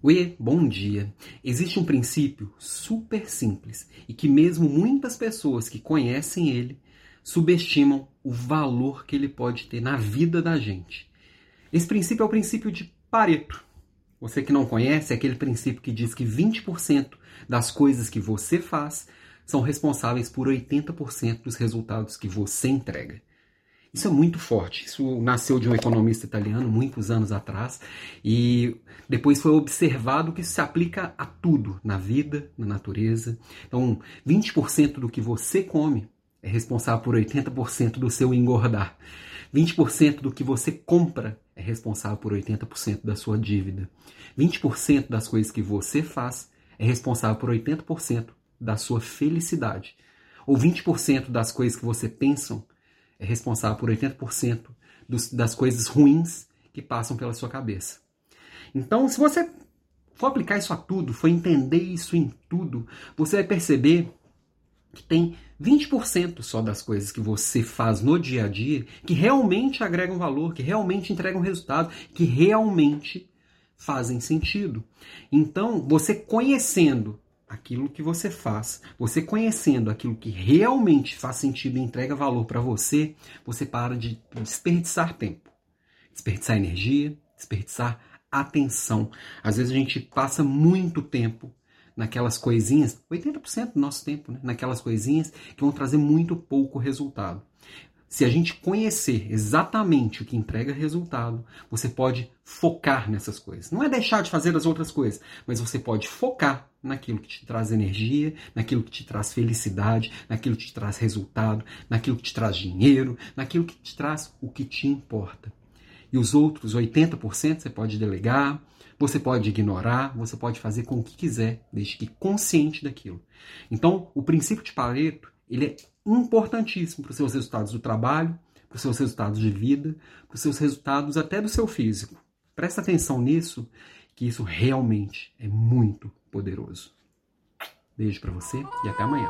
Oi, bom dia. Existe um princípio super simples e que mesmo muitas pessoas que conhecem ele subestimam o valor que ele pode ter na vida da gente. Esse princípio é o princípio de Pareto. Você que não conhece, é aquele princípio que diz que 20% das coisas que você faz são responsáveis por 80% dos resultados que você entrega. Isso é muito forte. Isso nasceu de um economista italiano muitos anos atrás e depois foi observado que isso se aplica a tudo na vida, na natureza. Então, 20% do que você come é responsável por 80% do seu engordar. 20% do que você compra é responsável por 80% da sua dívida. 20% das coisas que você faz é responsável por 80% da sua felicidade. Ou 20% das coisas que você pensa é responsável por 80% dos, das coisas ruins que passam pela sua cabeça. Então, se você for aplicar isso a tudo, for entender isso em tudo, você vai perceber que tem 20% só das coisas que você faz no dia a dia que realmente agregam valor, que realmente entregam resultado, que realmente fazem sentido. Então, você conhecendo aquilo que você faz, você conhecendo aquilo que realmente faz sentido e entrega valor para você, você para de desperdiçar tempo, desperdiçar energia, desperdiçar atenção. Às vezes a gente passa muito tempo naquelas coisinhas, 80% do nosso tempo, né? naquelas coisinhas que vão trazer muito pouco resultado. Se a gente conhecer exatamente o que entrega resultado, você pode focar nessas coisas. Não é deixar de fazer as outras coisas, mas você pode focar naquilo que te traz energia, naquilo que te traz felicidade, naquilo que te traz resultado, naquilo que te traz dinheiro, naquilo que te traz o que te importa. E os outros 80% você pode delegar, você pode ignorar, você pode fazer com o que quiser, desde que consciente daquilo. Então, o princípio de Pareto, ele é importantíssimo para os seus resultados do trabalho, para os seus resultados de vida, para os seus resultados até do seu físico. Presta atenção nisso, que isso realmente é muito poderoso. Beijo para você e até amanhã.